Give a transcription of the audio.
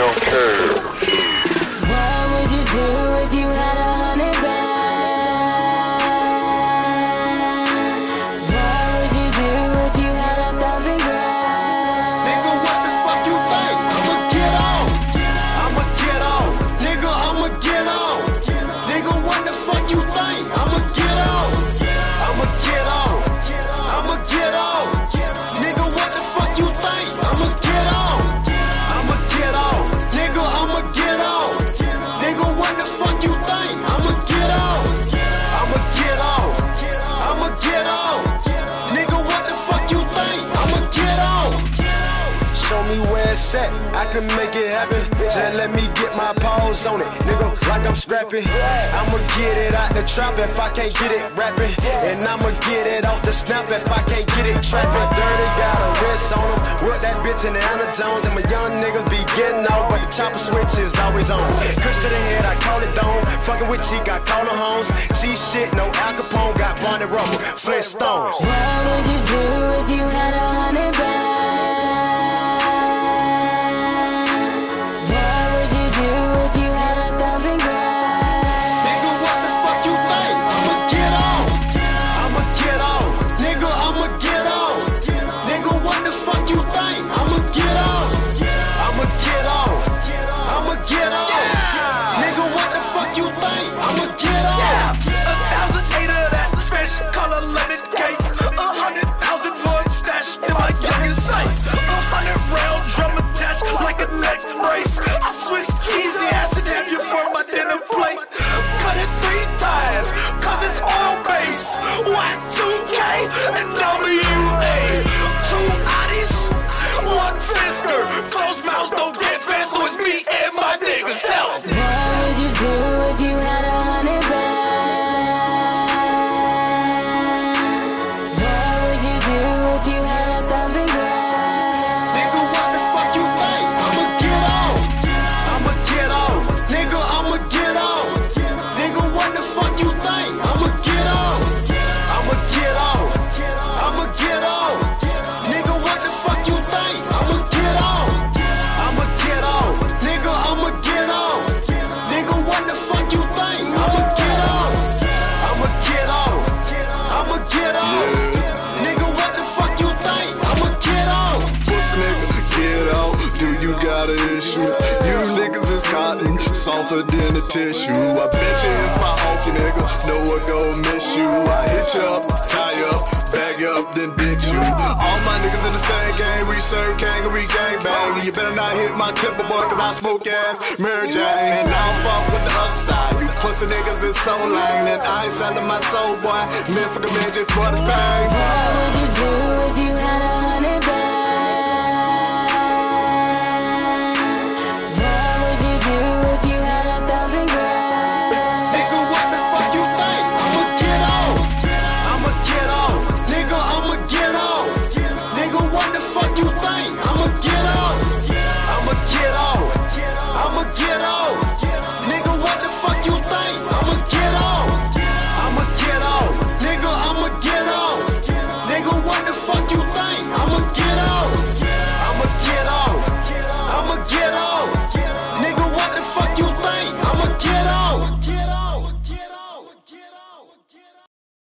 I don't care. I can make it happen. Just let me get my paws on it, nigga, like I'm scrapping. I'ma get it out the trap if I can't get it rapping. And I'ma get it off the snap if I can't get it trapping. Dirty got a wrist on him. With that bitch in the Anna Jones. And my young niggas be getting off, but the chopper switch is always on. Kush to the head, I call it dome. Fucking with Cheek, I call her homes. G shit, no Al Capone, got Barney Rubble, Flintstones. What would you do if you had a hundred bands? Got an issue? You niggas is cotton, softer than a tissue. I bet you if I off you, nigga, no one gon' miss you. I hit you up, tie you up, bag you up, then bitch you. All my niggas in the same game, we serve we gang bang. You better not hit my temple boy, cause I smoke ass, Mary Jane. And I don't fuck with the other side. You pussy niggas is so lame. And I ain't selling my soul, boy. Meant for the midget for the fame.